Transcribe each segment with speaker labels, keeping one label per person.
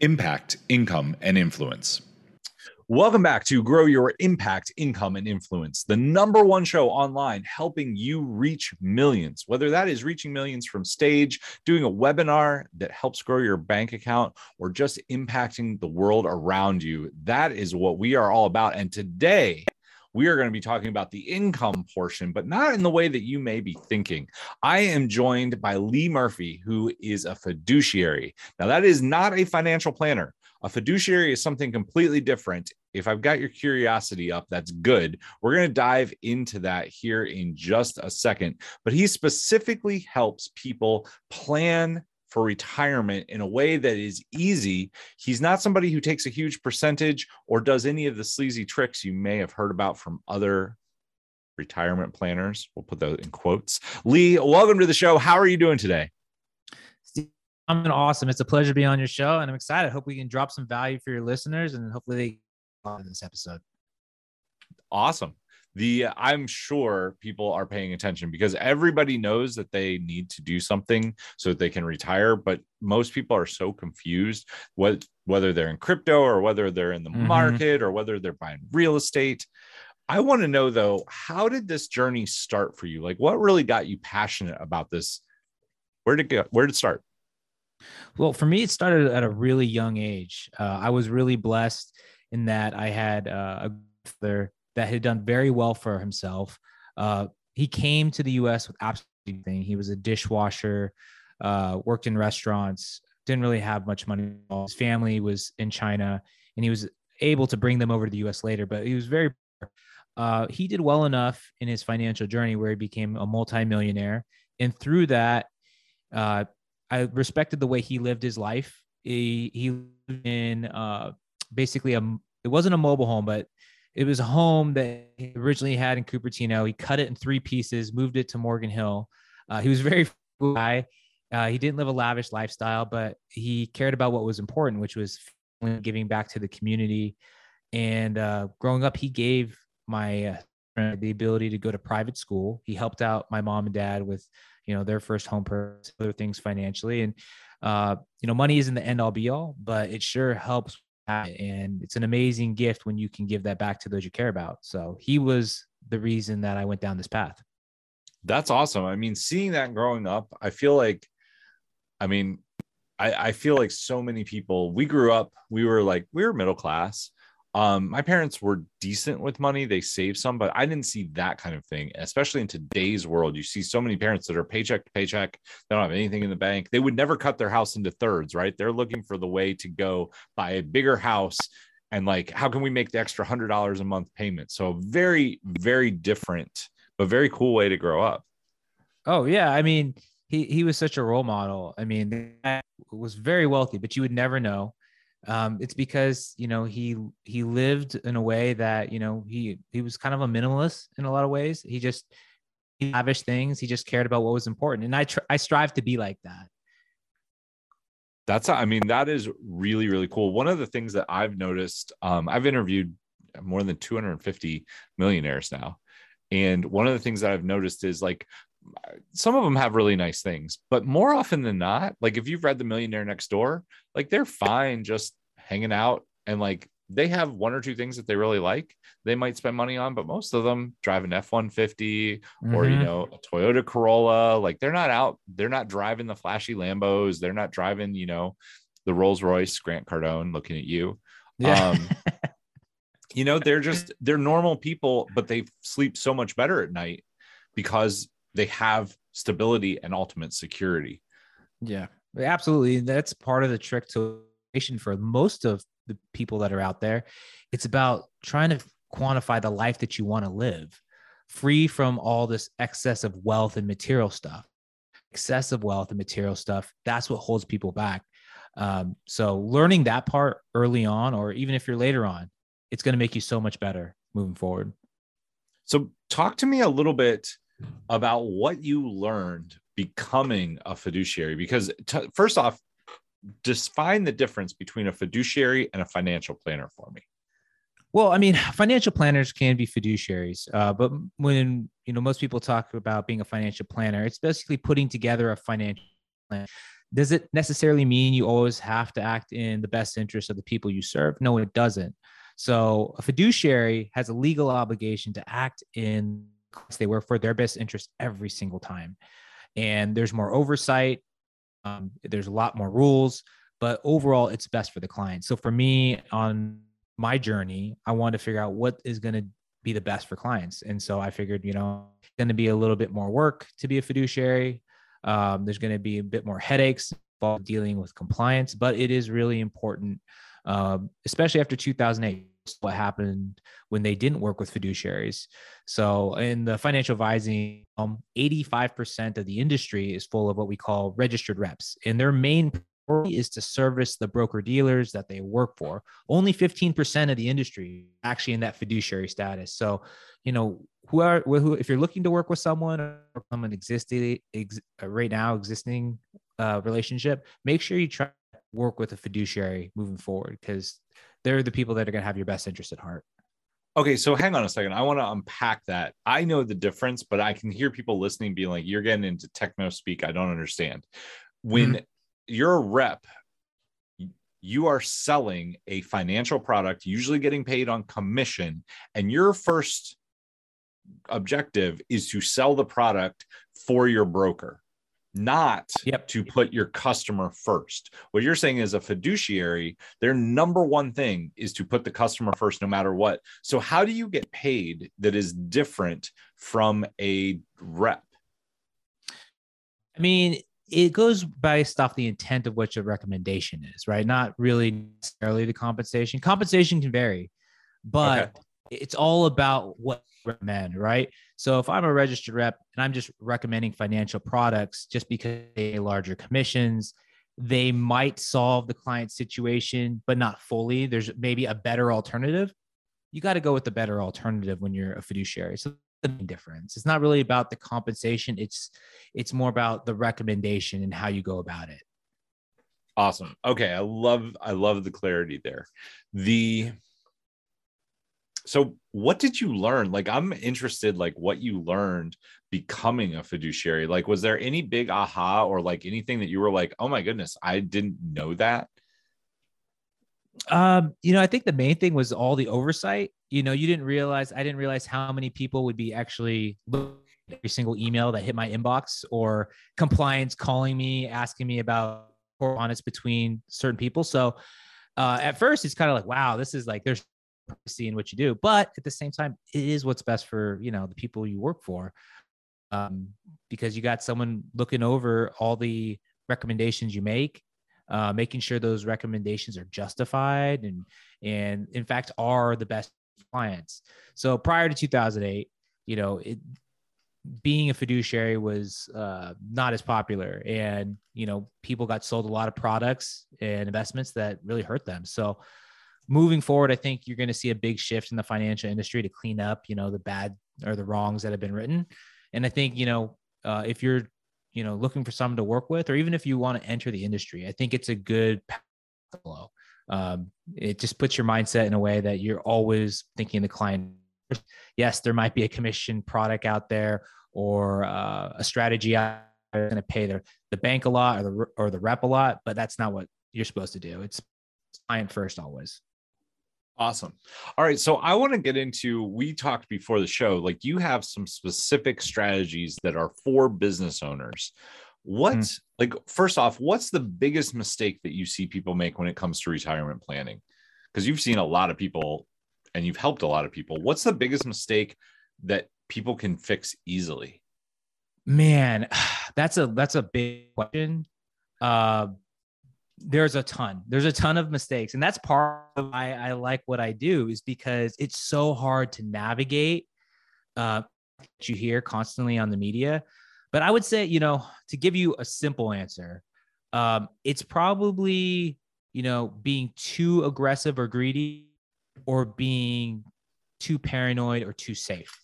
Speaker 1: Impact, income, and influence.
Speaker 2: Welcome back to Grow Your Impact, Income, and Influence, the number one show online helping you reach millions. Whether that is reaching millions from stage, doing a webinar that helps grow your bank account, or just impacting the world around you, that is what we are all about. And today, we are going to be talking about the income portion, but not in the way that you may be thinking. I am joined by Lee Murphy, who is a fiduciary. Now, that is not a financial planner. A fiduciary is something completely different. If I've got your curiosity up, that's good. We're going to dive into that here in just a second. But he specifically helps people plan for retirement in a way that is easy. He's not somebody who takes a huge percentage or does any of the sleazy tricks you may have heard about from other retirement planners. We'll put those in quotes. Lee, welcome to the show. How are you doing today?
Speaker 3: I'm doing awesome. It's a pleasure to be on your show, and I'm excited. Hope we can drop some value for your listeners, and hopefully they on this episode.
Speaker 2: Awesome the i'm sure people are paying attention because everybody knows that they need to do something so that they can retire but most people are so confused what whether they're in crypto or whether they're in the mm-hmm. market or whether they're buying real estate. I want to know though how did this journey start for you? Like what really got you passionate about this? Where did it go where did it start?
Speaker 3: Well for me it started at a really young age. Uh, i was really blessed in that i had uh, a father that had done very well for himself. Uh, he came to the U.S. with absolutely nothing. He was a dishwasher, uh, worked in restaurants, didn't really have much money. His family was in China, and he was able to bring them over to the U.S. later. But he was very uh, he did well enough in his financial journey where he became a multimillionaire, and through that, uh, I respected the way he lived his life. He he lived in uh, basically a it wasn't a mobile home, but it was a home that he originally had in Cupertino. He cut it in three pieces, moved it to Morgan Hill. Uh, he was very guy. Uh, he didn't live a lavish lifestyle, but he cared about what was important, which was giving back to the community. And uh, growing up, he gave my uh, the ability to go to private school. He helped out my mom and dad with, you know, their first home purchase, other things financially. And uh, you know, money isn't the end all be all, but it sure helps and it's an amazing gift when you can give that back to those you care about. So he was the reason that I went down this path.
Speaker 2: That's awesome. I mean, seeing that growing up, I feel like, I mean, I, I feel like so many people, we grew up, we were like, we were middle class um, my parents were decent with money. They saved some, but I didn't see that kind of thing, especially in today's world. You see so many parents that are paycheck to paycheck. They don't have anything in the bank. They would never cut their house into thirds, right? They're looking for the way to go buy a bigger house and like, how can we make the extra hundred dollars a month payment? So very, very different, but very cool way to grow up.
Speaker 3: Oh yeah. I mean, he, he was such a role model. I mean, was very wealthy, but you would never know um, it's because you know he he lived in a way that you know he he was kind of a minimalist in a lot of ways. He just he lavish things. He just cared about what was important, and I tr- I strive to be like that.
Speaker 2: That's I mean that is really really cool. One of the things that I've noticed, um, I've interviewed more than 250 millionaires now, and one of the things that I've noticed is like some of them have really nice things, but more often than not, like if you've read The Millionaire Next Door, like they're fine just hanging out and like they have one or two things that they really like they might spend money on but most of them drive an f-150 mm-hmm. or you mm-hmm. know a toyota corolla like they're not out they're not driving the flashy lambos they're not driving you know the rolls royce grant cardone looking at you yeah. um you know they're just they're normal people but they sleep so much better at night because they have stability and ultimate security.
Speaker 3: Yeah, absolutely. That's part of the trick to for most of the people that are out there. It's about trying to quantify the life that you want to live, free from all this excess of wealth and material stuff. Excessive wealth and material stuff, that's what holds people back. Um, so, learning that part early on, or even if you're later on, it's going to make you so much better moving forward.
Speaker 2: So, talk to me a little bit about what you learned becoming a fiduciary because t- first off define the difference between a fiduciary and a financial planner for me
Speaker 3: well i mean financial planners can be fiduciaries uh, but when you know most people talk about being a financial planner it's basically putting together a financial plan Does it necessarily mean you always have to act in the best interest of the people you serve? No, it doesn't. So a fiduciary has a legal obligation to act in they work for their best interest every single time. And there's more oversight. Um, there's a lot more rules, but overall, it's best for the client. So for me, on my journey, I wanted to figure out what is going to be the best for clients. And so I figured, you know, going to be a little bit more work to be a fiduciary. Um, there's going to be a bit more headaches dealing with compliance, but it is really important, um, especially after 2008 what happened when they didn't work with fiduciaries. So in the financial advising, um, 85% of the industry is full of what we call registered reps, and their main is to service the broker dealers that they work for. Only 15% of the industry actually in that fiduciary status. So, you know, who are who if you're looking to work with someone or someone existing ex, right now existing uh, relationship, make sure you try to work with a fiduciary moving forward because they're the people that are going to have your best interest at heart.
Speaker 2: Okay, so hang on a second. I want to unpack that. I know the difference, but I can hear people listening being like, "You're getting into techno speak. I don't understand." When mm-hmm. you're a rep, you are selling a financial product, usually getting paid on commission, and your first objective is to sell the product for your broker not
Speaker 3: yep.
Speaker 2: to put your customer first. What you're saying is a fiduciary, their number one thing is to put the customer first no matter what. So, how do you get paid that is different from a rep?
Speaker 3: I mean, it goes based off the intent of what your recommendation is, right? Not really necessarily the compensation. Compensation can vary, but okay. It's all about what recommend, right? So if I'm a registered rep and I'm just recommending financial products just because they larger commissions, they might solve the client situation, but not fully. There's maybe a better alternative. You got to go with the better alternative when you're a fiduciary. So the difference. It's not really about the compensation. It's it's more about the recommendation and how you go about it.
Speaker 2: Awesome. Okay, I love I love the clarity there. The so what did you learn? Like i'm interested like what you learned becoming a fiduciary. Like was there any big aha or like anything that you were like oh my goodness i didn't know that
Speaker 3: um you know i think the main thing was all the oversight. You know you didn't realize i didn't realize how many people would be actually looking at every single email that hit my inbox or compliance calling me asking me about correspondence between certain people. So uh, at first it's kind of like wow this is like there's privacy in what you do but at the same time it is what's best for you know the people you work for um, because you got someone looking over all the recommendations you make uh, making sure those recommendations are justified and and in fact are the best clients. So prior to 2008 you know it being a fiduciary was uh, not as popular and you know people got sold a lot of products and investments that really hurt them. So moving forward, I think you're going to see a big shift in the financial industry to clean up, you know, the bad or the wrongs that have been written. And I think, you know, uh, if you're, you know, looking for someone to work with, or even if you want to enter the industry, I think it's a good flow. Um, it just puts your mindset in a way that you're always thinking the client. Yes, there might be a commission product out there or uh, a strategy out going to pay the, the bank a lot or the or the rep a lot, but that's not what you're supposed to do. It's client first always.
Speaker 2: Awesome. All right. So I want to get into, we talked before the show, like you have some specific strategies that are for business owners. What, mm. like, first off, what's the biggest mistake that you see people make when it comes to retirement planning? Because you've seen a lot of people and you've helped a lot of people. What's the biggest mistake that people can fix easily?
Speaker 3: Man, that's a that's a big question. Uh, there's a ton. There's a ton of mistakes. And that's part of why i like what i do is because it's so hard to navigate uh you hear constantly on the media. But i would say you know to give you a simple answer um it's probably you know being too aggressive or greedy or being too paranoid or too safe.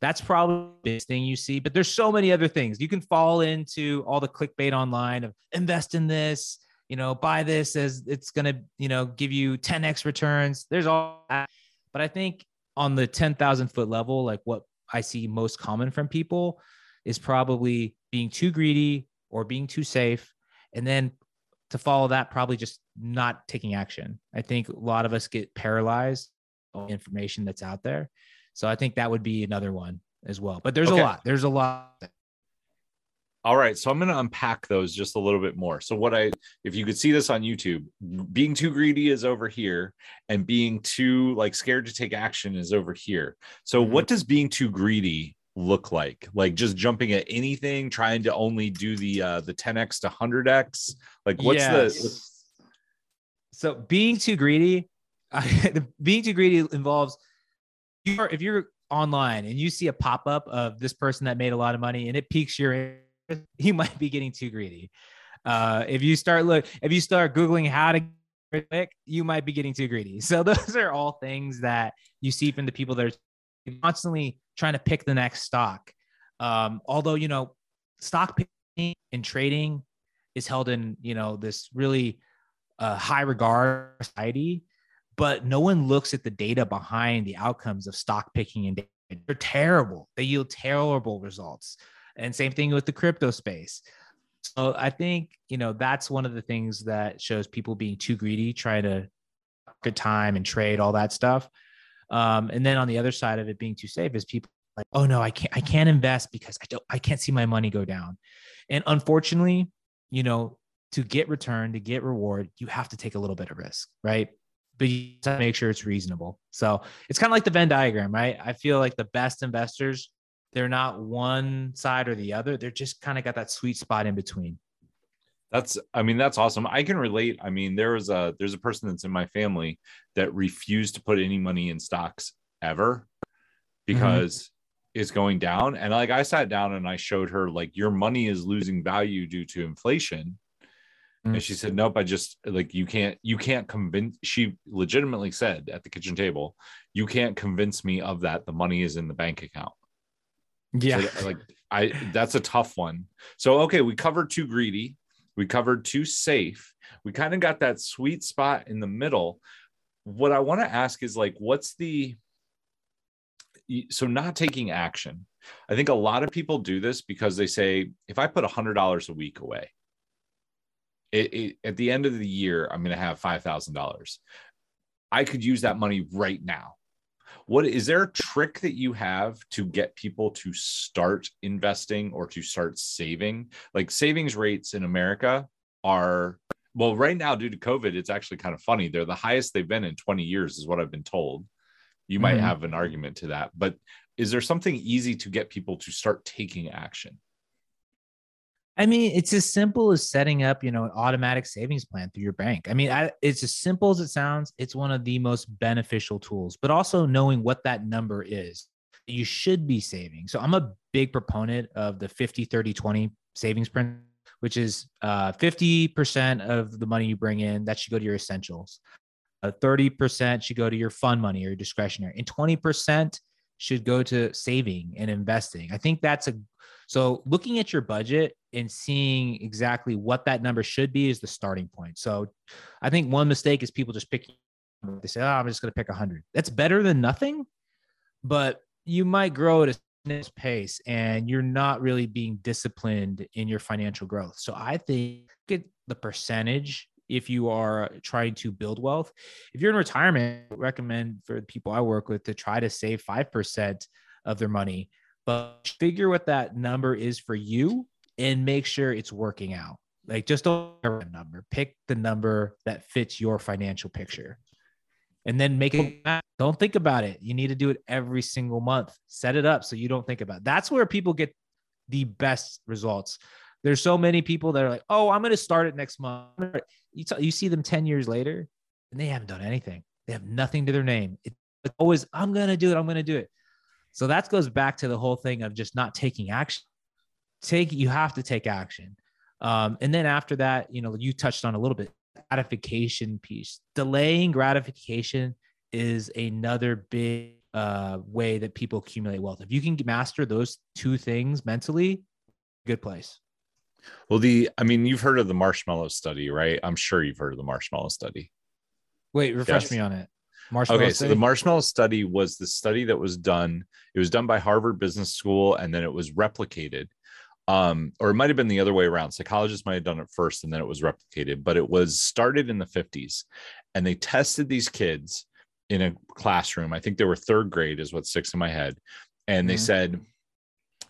Speaker 3: That's probably the biggest thing you see. But there's so many other things. You can fall into all the clickbait online of invest in this you know, buy this as it's going to, you know, give you 10x returns. There's all that. But I think on the 10,000 foot level, like what I see most common from people is probably being too greedy or being too safe and then to follow that, probably just not taking action. I think a lot of us get paralyzed on information that's out there. So I think that would be another one as well. But there's
Speaker 2: Okay.
Speaker 3: a lot. There's a lot.
Speaker 2: All right, so I'm going to unpack those just a little bit more. So what I if you could see this on YouTube, being too greedy is over here and being too like scared to take action is over here. So
Speaker 3: Mhm.
Speaker 2: what does being too greedy look like? Like just jumping at anything, trying to only do the uh the 10x to 100x? Like what's
Speaker 3: Yes.
Speaker 2: the
Speaker 3: so being too greedy the, being too greedy involves you are if you're online and you see a pop-up of this person that made a lot of money and it piques your you might be getting too greedy uh, if you start look if you start googling how to quick you might be getting too greedy so those are all things that you see from the people that are constantly trying to pick the next stock um, although you know stock picking and trading is held in you know this really uh, high regard society, but no one looks at the data behind the outcomes of stock picking and they're terrible. They yield terrible results. And same thing with the crypto space. So I think you know that's one of the things that shows people being too greedy, trying to good time and trade all that stuff. Um, and then on the other side of it being too safe is people like, oh no, I can't I can't invest because I don't I can't see my money go down. And unfortunately, you know, to get return, to get reward, you have to take a little bit of risk, right? But you have to make sure it's reasonable. So it's kind of like the Venn diagram, right? I feel like the best investors, they're not one side or the other. They're just kind of got that sweet spot in between.
Speaker 2: That's I mean that's awesome. I can relate. I mean there was a there's a person that's in my family that refused to put any money in stocks ever because it's going down and like I sat down and I showed her like your money is losing value due to inflation. And
Speaker 3: Mm.
Speaker 2: she said nope, I just like you can't you can't convince she legitimately said at the kitchen table, you can't convince me of that. The money is in the bank account. So, like I that's a tough one. So okay, we covered too greedy, we covered too safe. We kind of got that sweet spot in the middle. What I want to ask is like what's the so not taking action. I think a lot of people do this because they say if I put $100 a week away, it, it, at the end of the year I'm going to have $5,000. I could use that money right now what is there a trick that you have to get people to start investing or to start saving? Like savings rates in america are well right now due to covid it's actually kind of funny. They're the highest they've been in 20 years is what i've been told. You might
Speaker 3: Mhm.
Speaker 2: have an argument to that but is there something easy to get people to start taking action
Speaker 3: I mean, it's as simple as setting up, you know, an automatic savings plan through your bank. I mean, I, it's as simple as it sounds. It's one of the most beneficial tools, but also knowing what that number is you should be saving. So I'm a big proponent of the 50, 30, 20 savings principle, which is uh, 50% of the money you bring in, that should go to your essentials. Uh, 30% should go to your fund money or your discretionary, and 20% should go to saving and investing. I think that's a so looking at your budget and seeing exactly what that number should be is the starting point. So I think one mistake is people just pick they say, "Oh, I'm just going to pick 100." That's better than nothing, but you might grow at a snail's pace and you're not really being disciplined in your financial growth. So I think the percentage if you are trying to build wealth. If you're in retirement, I recommend for the people I work with to try to save 5% of their money but figure what that number is for you and make sure it's working out. Like just don't a number, pick the number that fits your financial picture. And then make it don't think about it. You need to do it every single month. Set it up so you don't think about it. That's where people get the best results. There's so many people that are like, "Oh, I'm going to start it next month." You, t- you see them 10 years later and they haven't done anything. They have nothing to their name. It's always, "I'm going to do it. I'm going to do it." So that goes back to the whole thing of just not taking action. Take you have to take action. Um, and then after that, you know, you touched on a little bit gratification piece. Delaying gratification is another big uh, way that people accumulate wealth. If you can master those two things mentally, good place.
Speaker 2: well the i mean you've heard of the marshmallow study right i'm sure you've heard of the marshmallow study
Speaker 3: Wait, refresh
Speaker 2: Yes.
Speaker 3: me on it. Marshmallow
Speaker 2: okay, so the marshmallow study was the study that was done. It was done by Harvard Business School, and then it was replicated um, or it might have been the other way around. Psychologists might have done it first and then it was replicated, but it was started in the 50s. And they tested these kids in a classroom. I think they were third grade, is what sticks in my head. And they
Speaker 3: Mhm.
Speaker 2: said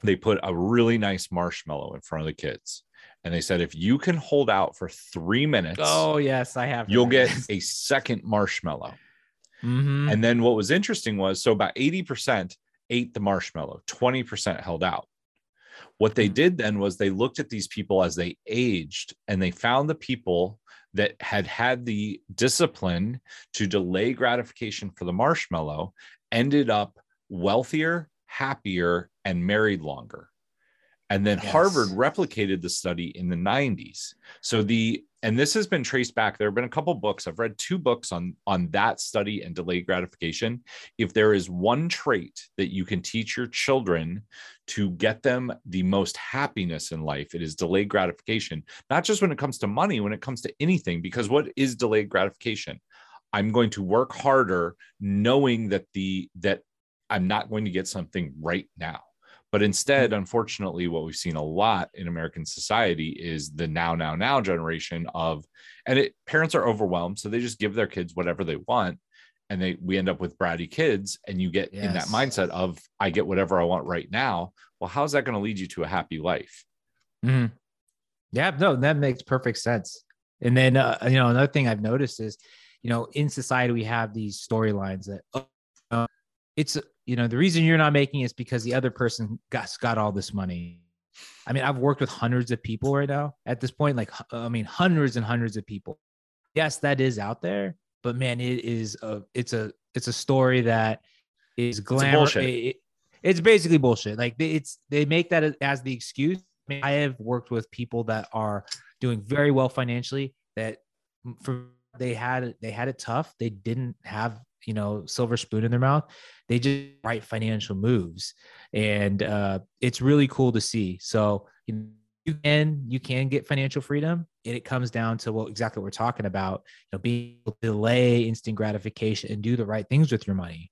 Speaker 2: they put a really nice marshmallow in front of the kids. And they said, if you can hold out for three minutes,
Speaker 3: Oh yes, I have.
Speaker 2: you'll get a second marshmallow.
Speaker 3: Hmm
Speaker 2: And then what was interesting was so about 80% ate the marshmallow, 20% held out. What they did then was they looked at these people as they aged and they found the people that had had the discipline to delay gratification for the marshmallow ended up wealthier, happier, and married longer. And then
Speaker 3: Yes.
Speaker 2: Harvard replicated the study in the 90s. So the and this has been traced back. There have been a couple books. I've read two books on on that study and delayed gratification. If there is one trait that you can teach your children to get them the most happiness in life, it is delayed gratification. Not just when it comes to money, when it comes to anything. Because what is delayed gratification? I'm going to work harder, knowing that the that I'm not going to get something right now. But instead, unfortunately, what we've seen a lot in American society is the now, now, now generation of, and it parents are overwhelmed, so they just give their kids whatever they want, and they we end up with bratty kids, and you get in that mindset of I get whatever I want right now. Well, how's that going to lead you to a happy life?
Speaker 3: Mm-hmm. Yeah, no, that makes perfect sense. And then, uh, you know, another thing I've noticed is, you know, in society we have these storylines that uh, it's, you know, the reason you're not making it is because the other person got got all this money. I mean, I've worked with hundreds of people right now at this point, like I mean, hundreds and hundreds of people. Yes, that is out there, but man, it is a, it's a, it's a story that is glamour.
Speaker 2: bullshit.
Speaker 3: it- it's basically bullshit. Like they- it's they make that as, as the excuse. I, mean, I have worked with people that are doing very well financially. That for they had they had it tough. They didn't have you know silver spoon in their mouth. They just right financial moves, and uh, it's really cool to see. So you you can you can get financial freedom, and it comes down to what exactly what we're talking about. You know, being able to delay instant gratification and do the right things with your money.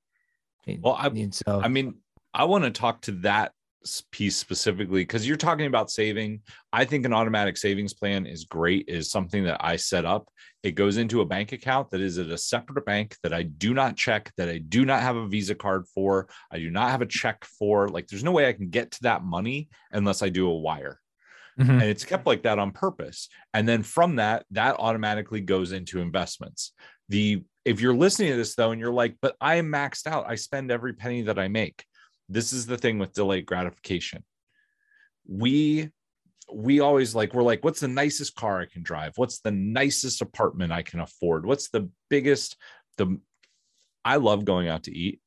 Speaker 3: And-
Speaker 2: Well, I-
Speaker 3: so
Speaker 2: I mean, I want to talk to that piece specifically because you're talking about saving. I think an automatic savings plan is great, is something that I set up. It goes into a bank account that is at a separate bank that I do not check, that I do not have a Visa card for, I do not have a check for. Like, there's no way I can get to that money unless I do a wire
Speaker 3: Mhm.
Speaker 2: and it's kept like that on purpose and then from that that automatically goes into investments the if you're listening to this though and you're like but i am maxed out i spend every penny that i make this is the thing with delayed gratification we we always like we're like what's the nicest car i can drive what's the nicest apartment i can afford what's the biggest the i love going out to eat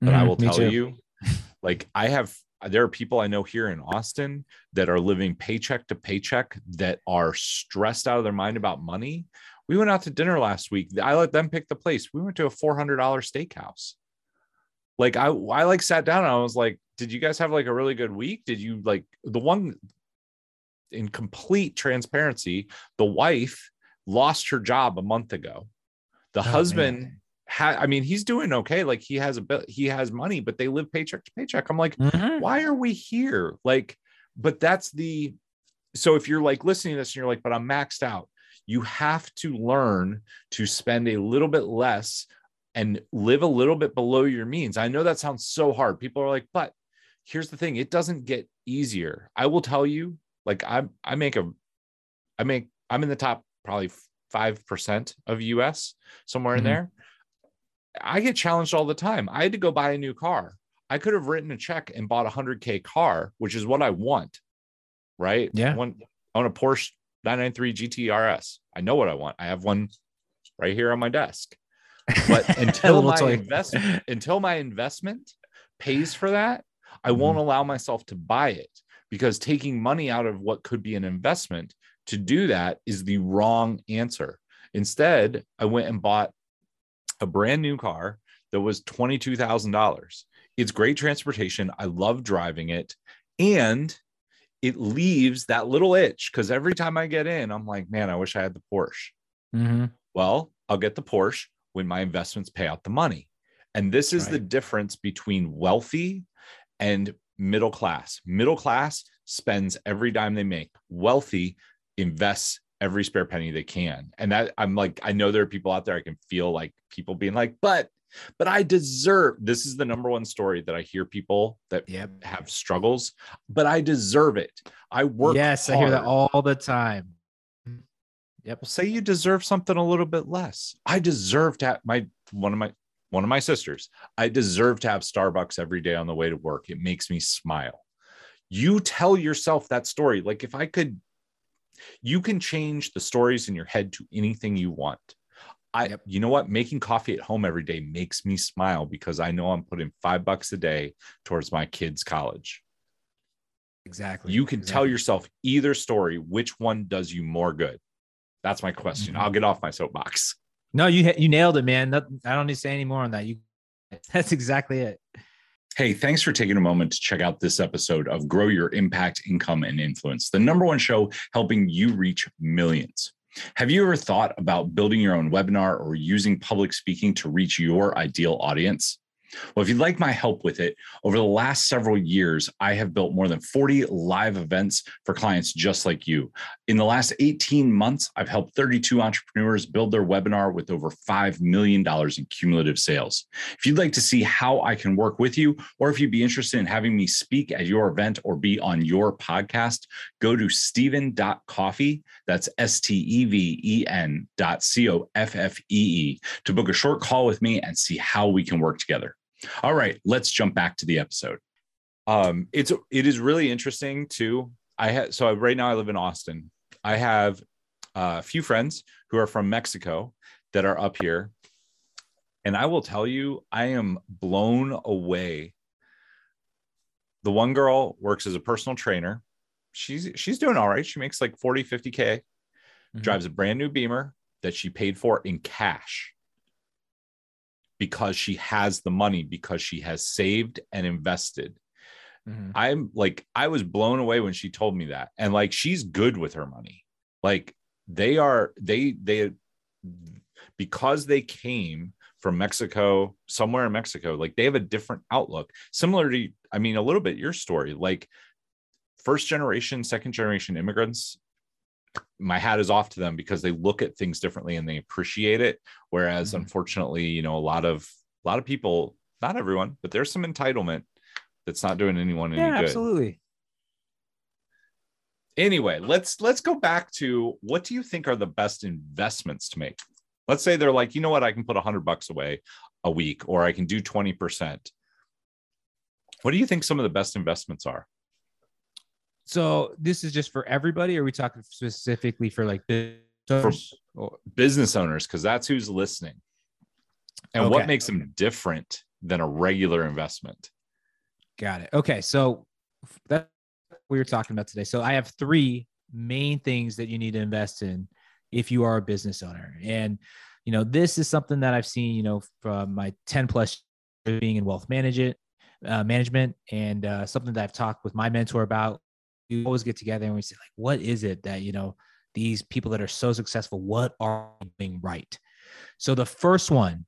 Speaker 2: but I
Speaker 3: Mhm,
Speaker 2: will tell
Speaker 3: too.
Speaker 2: you, like I have, there are people I know here in Austin that are living paycheck to paycheck that are stressed out of their mind about money. We went out to dinner last week. I let them pick the place. We went to a four hundred dollar steakhouse. Like I, I like sat down and I was like, "Did you guys have like a really good week? Did you like the one?" In complete transparency, the wife lost her job a month ago. The
Speaker 3: Oh, man.
Speaker 2: husband ha- I mean, he's doing okay. Like he has a bit, he has money, but they live paycheck to paycheck. I'm like,
Speaker 3: Mhm.
Speaker 2: why are we here? Like, but that's the so if you're like listening to this and you're like, but I'm maxed out, you have to learn to spend a little bit less and live a little bit below your means. I know that sounds so hard. People are like, but here's the thing, it doesn't get easier. I will tell you, like I I make a I make I'm in the top probably five percent of US somewhere in
Speaker 3: Mhm.
Speaker 2: there. I get challenged all the time. I had to go buy a new car. I could have written a check and bought a hundred K car, which is what I want. Right.
Speaker 3: Yeah.
Speaker 2: One on a Porsche 993 GTRS. I know what I want. I have one right here on my desk. But until my
Speaker 3: toy.
Speaker 2: investment, until my investment pays for that, I won't
Speaker 3: Mm-hmm.
Speaker 2: allow myself to buy it because taking money out of what could be an investment to do that is the wrong answer. Instead, I went and bought a brand new car that was $22,000. It's great transportation. I love driving it. And it leaves that little itch because every time I get in, I'm like, man, I wish I had the Porsche.
Speaker 3: Mhm.
Speaker 2: Well, I'll get the Porsche when my investments pay out the money. And this is
Speaker 3: Right.
Speaker 2: the difference between wealthy and middle class. Middle class spends every dime they make. Wealthy invests every spare penny they can. And that I'm like, I know there are people out there I can feel like people being like, but but I deserve this is the number one story that I hear people that
Speaker 3: Yep.
Speaker 2: have struggles, but I deserve it. I work.
Speaker 3: yes, I hear that all the time.
Speaker 2: Yeah, well, say you deserve something a little bit less. I deserve to have my one of my one of my sisters. I deserve to have Starbucks every day on the way to work. It makes me smile. You tell yourself that story. Like if I could, you can change the stories in your head to anything you want. I,
Speaker 3: Yep.
Speaker 2: you know what? Making coffee at home every day makes me smile because I know I'm putting five bucks a day towards my kids' college.
Speaker 3: Exactly.
Speaker 2: You can tell yourself either story. Which one does you more good? That's my question.
Speaker 3: Mhm.
Speaker 2: I'll get off my soapbox.
Speaker 3: No, you you nailed it, man. Nothing, I don't need to say any more on that. You that's exactly it.
Speaker 1: Hey, thanks for taking a moment to check out this episode of Grow Your Impact, Income, and Influence, the number one show helping you reach millions. Have you ever thought about building your own webinar or using public speaking to reach your ideal audience? Well, if you'd like my help with it, over the last several years, I have built more than 40 live events for clients just like you. In the last 18 months, I've helped 32 entrepreneurs build their webinar with over $5 million in cumulative sales. If you'd like to see how I can work with you, or if you'd be interested in having me speak at your event or be on your podcast, go to Steven.coffee. That's S T E V E N dot C O F F E E to book a short call with me and see how we can work together. All right, let's jump back to the episode.
Speaker 2: um it's it is really interesting too. I have so right now i live in austin. I have uh, a few friends who are from mexico that are up here. And i will tell you i am blown away. The one girl works as a personal trainer. She's she's doing all right. She makes like 40 50k
Speaker 3: Mhm.
Speaker 2: drives a brand new beamer that she paid for in cash because she has the money because she has saved and invested
Speaker 3: Mhm.
Speaker 2: I'm like, I was blown away when she told me that. And like, she's good with her money. Like, they are, they, they, because they came from Mexico, somewhere in Mexico, like they have a different outlook. Similar to, I mean, a little bit your story, like first generation, second generation immigrants. My hat is off to them because they look at things differently and they appreciate it. Whereas,
Speaker 3: Mhm.
Speaker 2: unfortunately, you know, a lot of, a lot of people, not everyone, but there's some entitlement that's not doing anyone any good.
Speaker 3: absolutely.
Speaker 2: Anyway, let's let's go back to what do you think are the best investments to make? Let's say they're like, you know what, I can put a hundred bucks away a week, or I can do 20%. What do you think some of the best investments are?
Speaker 3: So this is just for everybody. Or are we talking specifically for like business? Or-
Speaker 2: Business owners, because that's who's listening. And what makes them different than a regular investment?
Speaker 3: Got it. Okay, so that we were talking about today. So I have three main things that you need to invest in if you are a business owner, and you know this is something that I've seen, you know, from my ten plus being in wealth management, uh, management, and uh, something that I've talked with my mentor about. We always get together and we say, like, what is it that you know these people that are so successful, what are they doing right? So the first one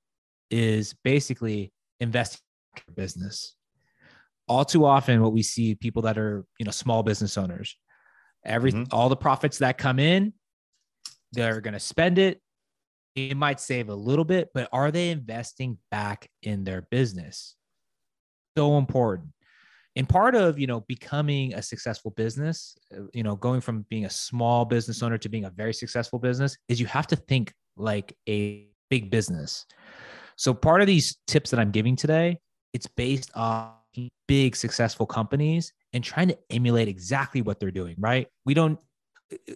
Speaker 3: is basically investing in your business all too often what we see people that are you know small business owners every
Speaker 2: Mhm.
Speaker 3: all the profits that come in they're going to spend it it might save a little bit but are they investing back in their business so important and part of you know becoming a successful business uh, you know going from being a small business owner to being a very successful business is you have to think like a big business. So part of these tips that i'm giving today it's based on big successful companies and trying to emulate exactly what they're doing right? We don't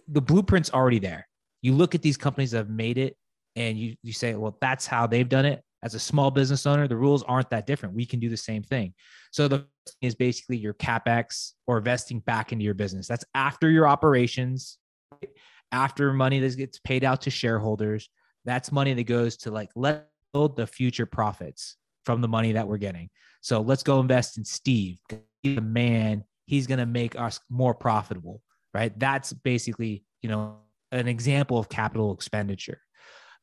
Speaker 3: the blueprint's already there. You look at these companies that have made it and you you say well that's how they've done it as a small business owner the rules aren't that different. We can do the same thing. So the is basically your capex or investing back into your business. That's after your operations after money that gets paid out to shareholders that's money that goes to like let build the future profits from the money that we're getting. So let's go invest in steve. He's the man. He's going to make us more profitable right? That's basically you know an example of capital expenditure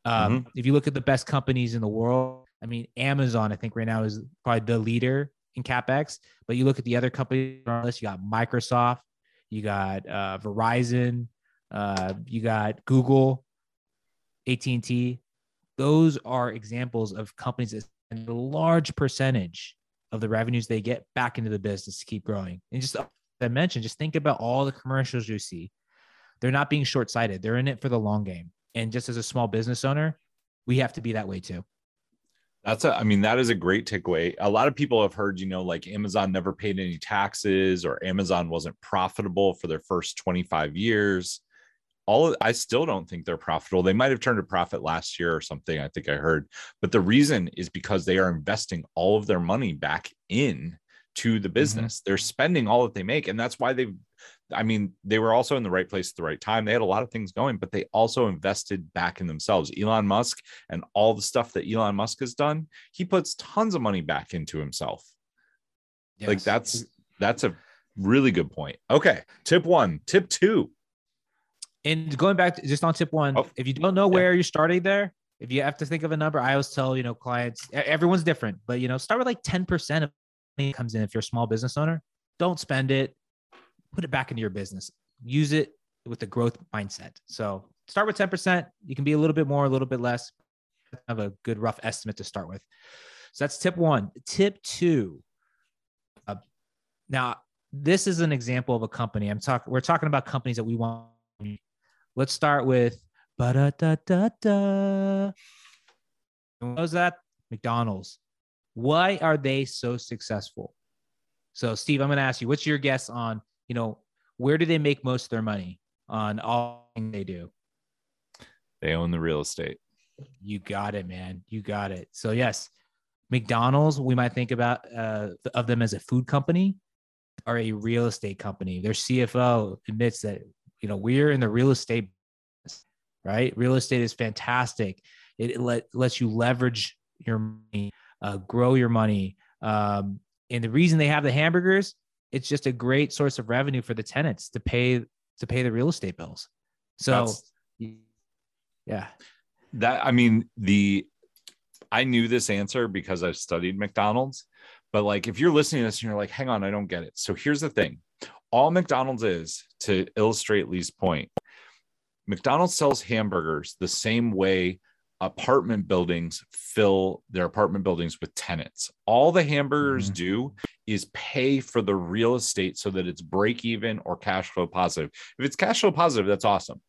Speaker 3: um, if you look at the best companies in the world i mean amazon i think right now is probably the leader in capex but you look at the other companies on our list you got microsoft you got uh, Verizon, uh, you got Google, AT and T. Those are examples of companies that spend a large percentage of the revenues they get back into the business to keep growing. And just I mentioned, just think about all the commercials you see. They're not being short sighted. They're in it for the long game. And just as a small business owner, we have to be that way too.
Speaker 2: That's a, I mean, that is a great takeaway. A lot of people have heard, you know, like Amazon never paid any taxes or Amazon wasn't profitable for their first 25 years. All I still don't think they're profitable. They might have turned a profit last year or something. I think I heard, but the reason is because they are investing all of their money back in to the mm-hmm. business. Mm-hmm. They're spending all that they make. And that's why they've, I mean, they were also in the right place at the right time. They had a lot of things going, but they also invested back in themselves. Elon Musk and all the stuff that Elon Musk has done, he puts tons of money back into himself. Yes. Like that's, that's a really good point. Okay. Tip one, tip two.
Speaker 3: And going back to, just on tip one, oh, if you don't know where yeah. you're starting there, if you have to think of a number, I always tell, you know, clients, everyone's different, but you know, start with like 10% of money comes in if you're a small business owner don't spend it put it back into your business. Use it with a growth mindset. So start with 10% you can be a little bit more a little bit less. Have a good rough estimate to start with. So that's tip one. Tip two uh, now this is an example of a company. I'm talking we're talking about companies that we want. Let's start with ba-da-da-da-da. what was that? Mcdonald's. Why are they so successful? So, Steve, I'm going to ask you, what's your guess on, you know, where do they make most of their money on all they do?
Speaker 2: They own the real estate.
Speaker 3: You got it, man. You got it. So, yes, McDonald's, we might think about uh, of them as a food company or a real estate company. Their CFO admits that, you know, we're in the real estate, business, right? Real estate is fantastic. It, it let, lets you leverage your money uh, grow your money. Um, and the reason they have the hamburgers, it's just a great source of revenue for the tenants to pay to pay the real estate bills. So, That's, yeah,
Speaker 2: that I mean the I knew this answer because I've studied McDonald's, but like if you're listening to this and you're like, hang on, I don't get it. So here's the thing: all McDonald's is to illustrate Lee's point. McDonald's sells hamburgers the same way apartment buildings fill their apartment buildings with tenants. All the hamburgers mm-hmm. do is pay for the real estate so that it's break even or cash flow positive. If it's cash flow positive, that's awesome.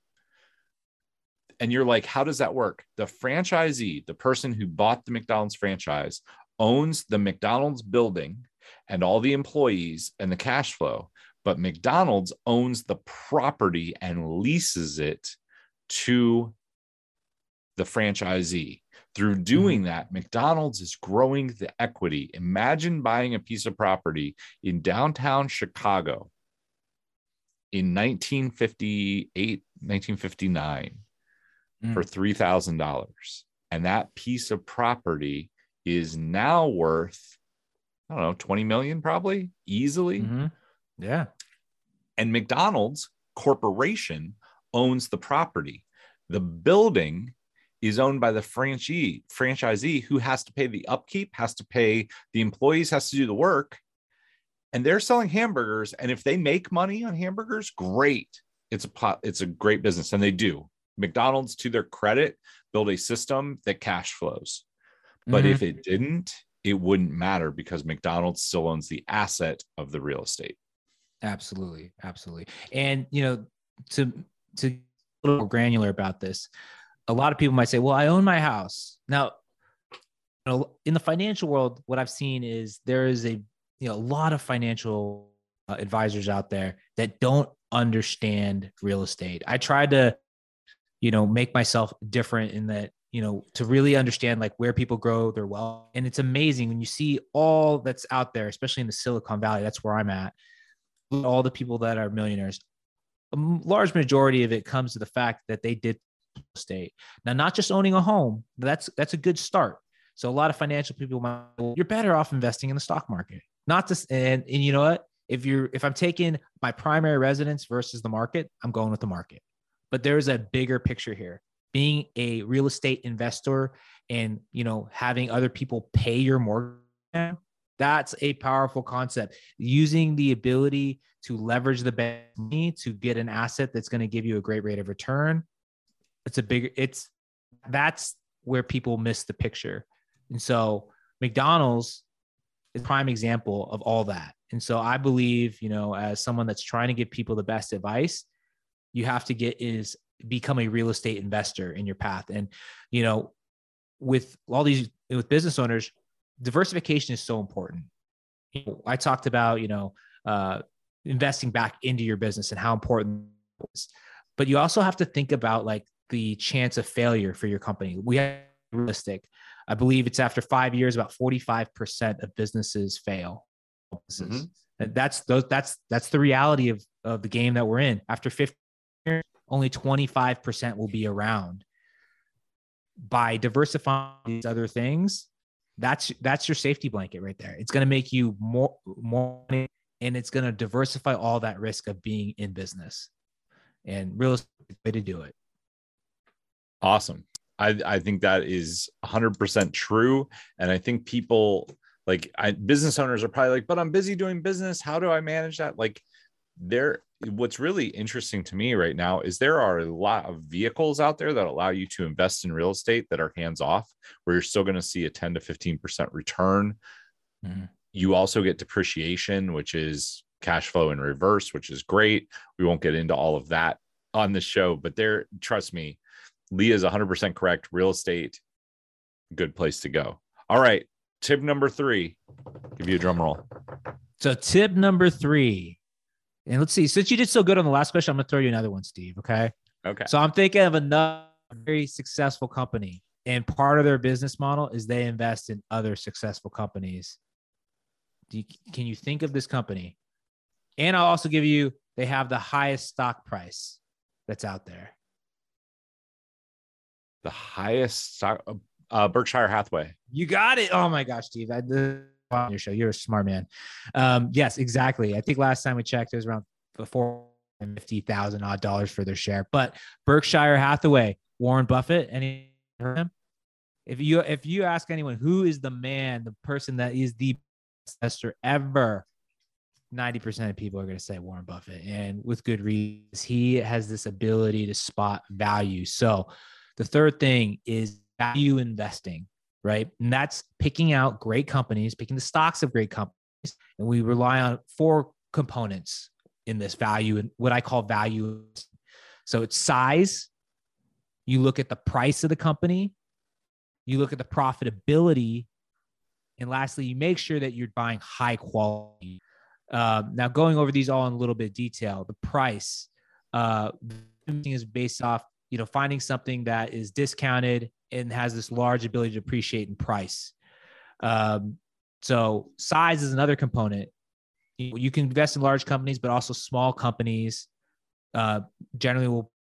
Speaker 2: And you're like, how does that work? The franchisee, the person who bought the McDonald's franchise, owns the McDonald's building and all the employees and the cash flow. But McDonald's owns the property and leases it to the franchisee. Through doing mm-hmm. that, McDonald's is growing the equity. Imagine buying a piece of property in downtown Chicago in 1958, 1959 mm. for $3,000. And that piece of property is now worth, I don't know, 20 million probably easily.
Speaker 3: Mm-hmm. Yeah.
Speaker 2: And McDonald's corporation owns the property. The building is owned by the franchisee franchisee who has to pay the upkeep has to pay the employees has to do the work and they're selling hamburgers and if they make money on hamburgers great. It's a pot it's a great business and they do. Mcdonald's to their credit build a system that cash flows. But mm-hmm. if it didn't it wouldn't matter because mcdonald's still owns the asset of the real estate.
Speaker 3: Absolutely absolutely. And you know to to a little granular about this a lot of people might say, well, I own my house. Now, in the financial world, what I've seen is there is a you know a lot of financial uh, advisors out there that don't understand real estate. I tried to, you know, make myself different in that, you know, to really understand like where people grow their wealth. And it's amazing when you see all that's out there, especially in the Silicon Valley. That's where I'm at. All the people that are millionaires, a large majority of it comes to the fact that they did estate. Now, not just owning a home, that's that's a good start. So a lot of financial people might you're better off investing in the stock market. Not to and and you know what? If you're if I'm taking my primary residence versus the market, I'm going with the market. But there's a bigger picture here. Being a real estate investor and you know having other people pay your mortgage that's a powerful concept using the ability to leverage the money to get an asset that's going to give you a great rate of return. It's a bigger, it's that's where people miss the picture. And so McDonald's is prime example of all that. And so I believe, you know, as someone that's trying to give people the best advice, you have to get is become a real estate investor in your path. And, you know, with all these with business owners, diversification is so important. You know, I talked about, you know, uh, investing back into your business and how important. But you also have to think about like the chance of failure for your company. We have realistic. I believe it's after five years, about 45% of businesses fail. Mm-hmm. That's those that's that's the reality of, of the game that we're in. After 50 years, only 25% will be around. By diversifying these other things, that's that's your safety blanket right there. It's going to make you more more money and it's going to diversify all that risk of being in business. And real way to do it.
Speaker 2: Awesome. I, I think that is 100% true. And I think people like I, business owners are probably like, but I'm busy doing business. How do I manage that? Like, there, what's really interesting to me right now is there are a lot of vehicles out there that allow you to invest in real estate that are hands off, where you're still going to see a 10 to 15% return. Mm-hmm. You also get depreciation, which is cash flow in reverse, which is great. We won't get into all of that on the show, but there, trust me, Leah is 100% correct. Real estate, good place to go. All right. Tip number three. Give you a drum roll.
Speaker 3: So, tip number three. And let's see, since you did so good on the last question, I'm going to throw you another one, Steve. Okay.
Speaker 2: Okay.
Speaker 3: So, I'm thinking of another very successful company. And part of their business model is they invest in other successful companies. You, can you think of this company? And I'll also give you, they have the highest stock price that's out there
Speaker 2: the highest uh, uh, Berkshire Hathaway.
Speaker 3: You got it. Oh my gosh, Steve. I on your show. You're a smart man. Um, yes, exactly. I think last time we checked, it was around four fifty thousand odd dollars for their share. But Berkshire Hathaway, Warren Buffett, any heard him? If you if you ask anyone who is the man, the person that is the best investor ever, 90% of people are going to say Warren Buffett. And with good reasons, he has this ability to spot value. So the third thing is value investing, right? And that's picking out great companies, picking the stocks of great companies. And we rely on four components in this value and what I call value. So it's size. You look at the price of the company, you look at the profitability, and lastly, you make sure that you're buying high quality. Uh, now, going over these all in a little bit of detail, the price uh, is based off you know, finding something that is discounted and has this large ability to appreciate in price. Um, so size is another component. You, can invest in large companies, but also small companies uh, generally will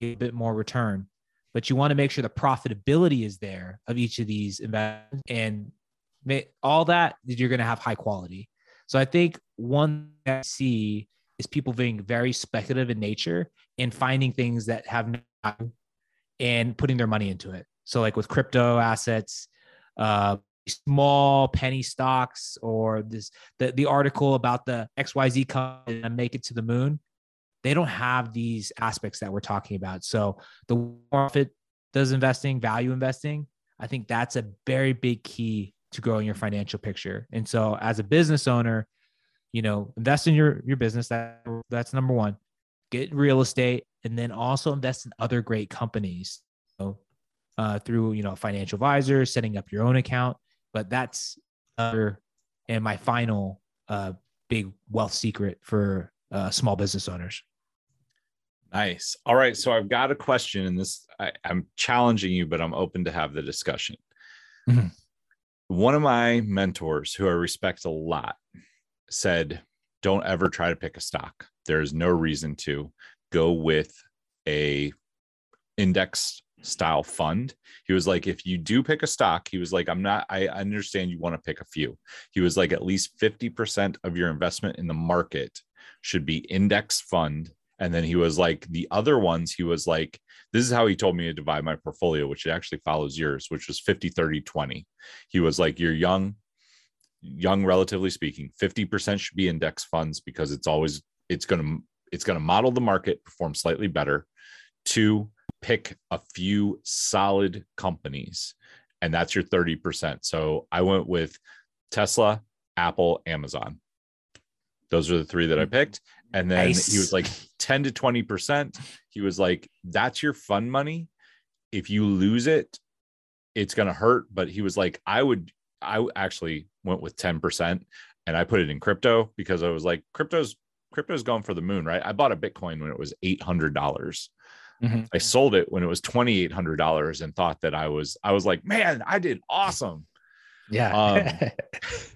Speaker 3: get a bit more return. But you want to make sure the profitability is there of each of these investments, and all that you're going to have high quality. So I think one I see is people being very speculative in nature and finding things that have and putting their money into it. So, like with crypto assets, uh, small penny stocks, or this the, the article about the XYZ company and make it to the moon, they don't have these aspects that we're talking about. So, the profit does investing, value investing, I think that's a very big key to growing your financial picture. And so, as a business owner, you know, invest in your your business. That that's number one. Get real estate, and then also invest in other great companies know, uh, through you know financial advisor setting up your own account. But that's other and my final uh, big wealth secret for uh, small business owners.
Speaker 2: Nice. All right so i've got a question and this I, am challenging you but i'm open to have the discussion. Mm-hmm. one of my mentors who i respect a lot said don't ever try to pick a stock there's no reason to go with a index style fund. He was like, if you do pick a stock, he was like, I'm not, I understand you want to pick a few. He was like, at least 50% of your investment in the market should be index fund. And then he was like, the other ones, he was like, this is how he told me to divide my portfolio, which actually follows yours, which was 50, 30, 20. He was like, you're young, young, relatively speaking, 50% should be index funds because it's always it's going to it's going to model the market, perform slightly better. Two, pick a few solid companies, and that's your 30%. So I went with Tesla, Apple, Amazon. Those are the three that I mm-hmm. picked. And then nice. he was like 10 to 20%. He was like, that's your fun money. If you lose it, it's going to hurt. But he was like, I would, I actually went with 10% and I put it in crypto because I was like, crypto's crypto's going for the moon, right? I bought a Bitcoin when it was eight hundred dollars. Mm-hmm. I sold it when it was twenty eight hundred dollars and thought that I was I was like, man, I did awesome.
Speaker 3: Yeah.
Speaker 2: Um,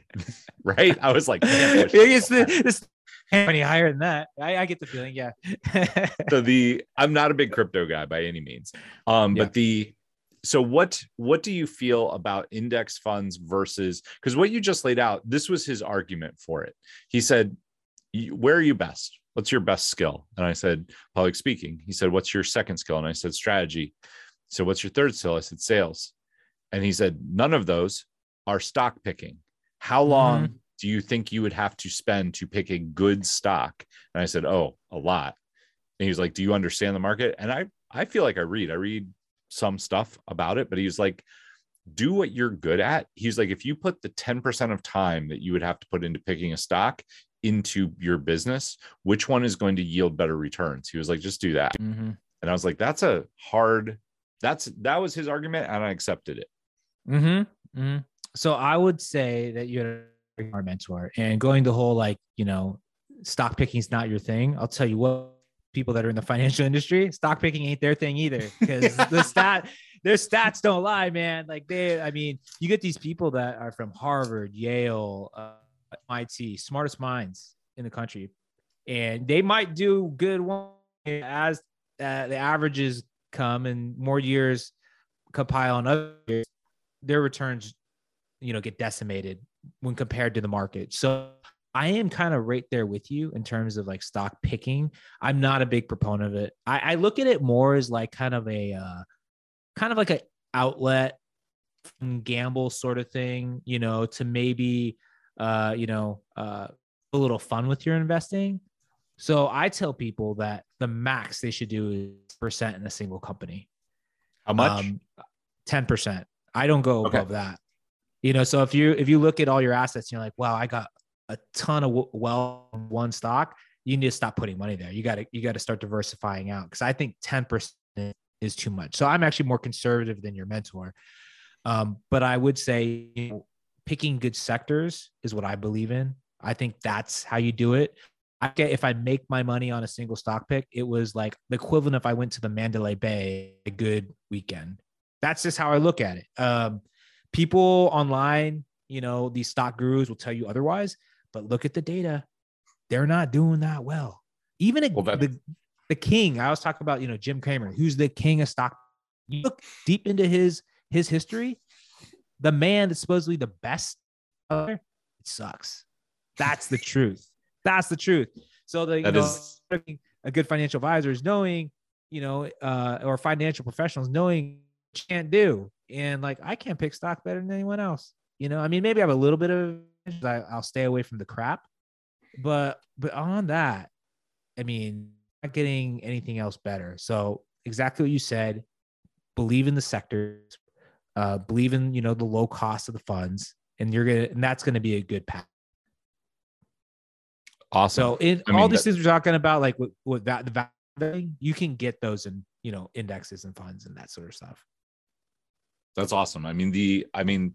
Speaker 2: right. I was like,
Speaker 3: it's the, it's any higher than that. I, I get the feeling, yeah.
Speaker 2: so the I'm not a big crypto guy by any means. Um, yeah. but the so what what do you feel about index funds versus because what you just laid out this was his argument for it. He said where are you best? What's your best skill? And i said public speaking. He said what's your second skill? And i said strategy. So what's your third skill? I said sales. And he said none of those are stock picking. How long mm-hmm. do you think you would have to spend to pick a good stock? And i said oh a lot. And he was like do you understand the market? And i i feel like i read i read some stuff about it but he's like do what you're good at. He's like, if you put the 10% of time that you would have to put into picking a stock into your business, which one is going to yield better returns? He was like, just do that. Mm-hmm. And I was like, that's a hard, that's, that was his argument. And I accepted it.
Speaker 3: Mm-hmm. Mm-hmm. So I would say that you're our mentor and going the whole, like, you know, stock picking is not your thing. I'll tell you what, people that are in the financial industry, stock picking ain't their thing either. Because the stat, their stats don't lie, man. Like they, I mean, you get these people that are from Harvard, Yale, uh, MIT, smartest minds in the country, and they might do good one as uh, the averages come and more years compile on other years, their returns, you know, get decimated when compared to the market. So I am kind of right there with you in terms of like stock picking. I'm not a big proponent of it. I, I look at it more as like kind of a uh, kind of like an outlet gamble sort of thing, you know, to maybe uh, you know, uh, a little fun with your investing. So I tell people that the max they should do is percent in a single company.
Speaker 2: How much? Um,
Speaker 3: 10%. I don't go okay. above that. You know, so if you if you look at all your assets, you're like, wow, I got a ton of well one stock. You need to stop putting money there. You got to you got to start diversifying out because I think 10% is too much. So I'm actually more conservative than your mentor. Um, but I would say you know, picking good sectors is what I believe in. I think that's how you do it. I get if I make my money on a single stock pick, it was like the equivalent if I went to the Mandalay Bay a good weekend. That's just how I look at it. Um, people online, you know, these stock gurus will tell you otherwise, but look at the data. They're not doing that well. Even a, well, the, the king, I was talking about, you know, Jim Cramer, who's the king of stock. You look deep into his his history, the man that's supposedly the best, it sucks. That's the truth. That's the truth. So the you know, is... a good financial advisor is knowing, you know, uh, or financial professionals knowing what you can't do. And like I can't pick stock better than anyone else. You know, I mean, maybe I have a little bit of I, I'll stay away from the crap. But but on that, I mean, not getting anything else better. So exactly what you said, believe in the sectors, uh, believe in you know the low cost of the funds, and you're gonna and that's gonna be a good path.
Speaker 2: Awesome.
Speaker 3: So in I all these things we're talking about, like with, with that the value, you can get those in you know indexes and funds and that sort of stuff.
Speaker 2: That's awesome. I mean the I mean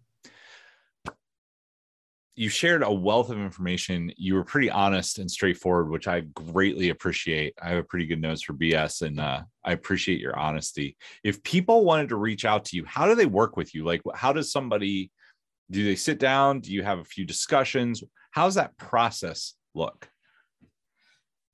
Speaker 2: you shared a wealth of information. You were pretty honest and straightforward, which I greatly appreciate. I have a pretty good nose for BS, and uh, I appreciate your honesty. If people wanted to reach out to you, how do they work with you? Like, how does somebody do they sit down? Do you have a few discussions? How's that process look?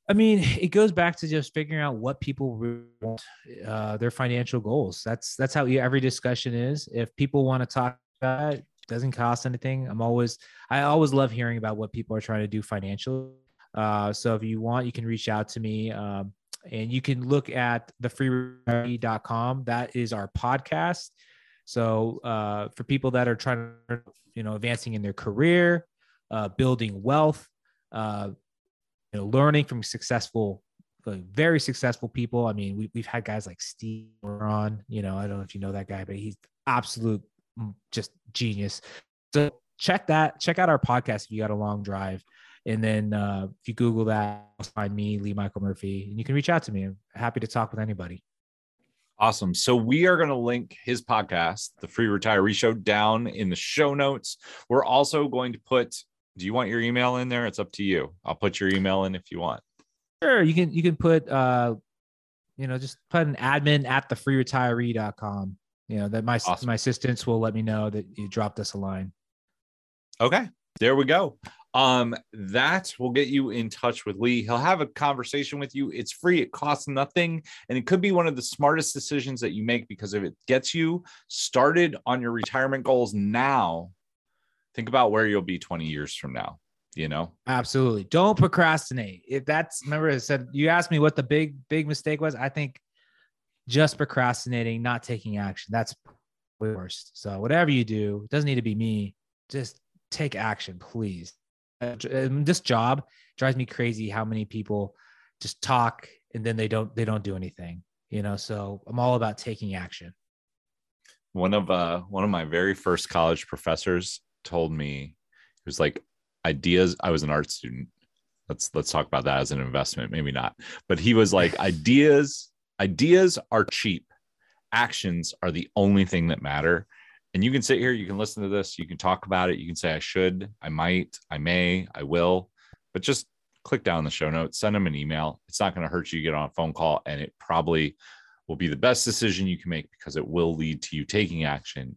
Speaker 3: I mean, it goes back to just figuring out what people want, uh, their financial goals. That's that's how every discussion is. If people want to talk about it, doesn't cost anything. I'm always I always love hearing about what people are trying to do financially. Uh, so if you want, you can reach out to me. Um, and you can look at thefreeretiree.com. That is our podcast. So uh, for people that are trying to, you know, advancing in their career, uh, building wealth, uh, you know, learning from successful, like very successful people. I mean, we, we've had guys like Steve on, you know, I don't know if you know that guy, but he's absolute just genius. So check that, check out our podcast if you got a long drive. And then uh, if you Google that, find me, Lee Michael Murphy, and you can reach out to me. I'm happy to talk with anybody.
Speaker 2: Awesome. So we are going to link his podcast, The Free Retiree Show, down in the show notes. We're also going to put, do you want your email in there? It's up to you. I'll put your email in if you want.
Speaker 3: Sure. You can, you can put, uh, you know, just put an admin at the freeretiree.com. You know, that my, awesome. my assistants will let me know that you dropped us a line.
Speaker 2: Okay. There we go um that will get you in touch with lee he'll have a conversation with you it's free it costs nothing and it could be one of the smartest decisions that you make because if it gets you started on your retirement goals now think about where you'll be 20 years from now you know
Speaker 3: absolutely don't procrastinate if that's remember i said you asked me what the big big mistake was i think just procrastinating not taking action. That's worst. So whatever you do it doesn't need to be me. Just take action please. This job drives me crazy how many people just talk and then they don't they don't do anything you know? So i'm all about taking action.
Speaker 2: One of uh one of my very first college professors told me he was like ideas i was an art student. Let's let's talk about that as an investment. Maybe not. But he was like ideas ideas are cheap actions are the only thing that matter and you can sit here, you can listen to this, you can talk about it, you can say, I should, I might, I may, I will, but just click down the show notes, send them an email. It's not going to hurt you to get on a phone call, and it probably will be the best decision you can make because it will lead to you taking action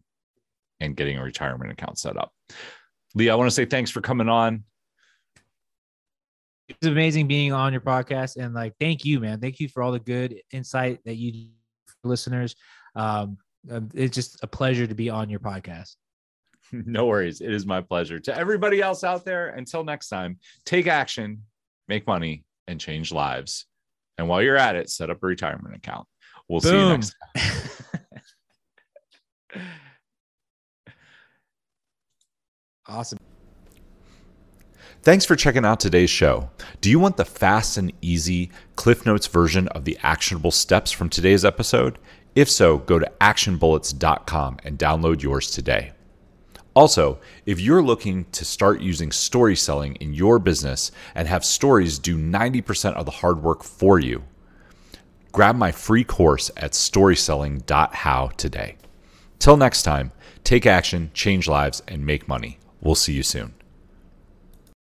Speaker 2: and getting a retirement account set up. Lee, I want to say thanks for coming on.
Speaker 3: It's amazing being on your podcast and like thank you, man. Thank you for all the good insight that you listeners. Um, um, it's just a pleasure to be on your podcast.
Speaker 2: No worries. It is my pleasure. To everybody else out there, until next time, take action, make money, and change lives. And while you're at it, set up a retirement account. We'll Boom. see you next
Speaker 3: time. awesome.
Speaker 2: Thanks for checking out today's show. Do you want the fast and easy Cliff Notes version of the actionable steps from today's episode? If so, go to actionbullets.com and download yours today. Also, if you're looking to start using story selling in your business and have stories do 90% of the hard work for you, grab my free course at storyselling.how today. Till next time, take action, change lives, and make money. We'll see you soon.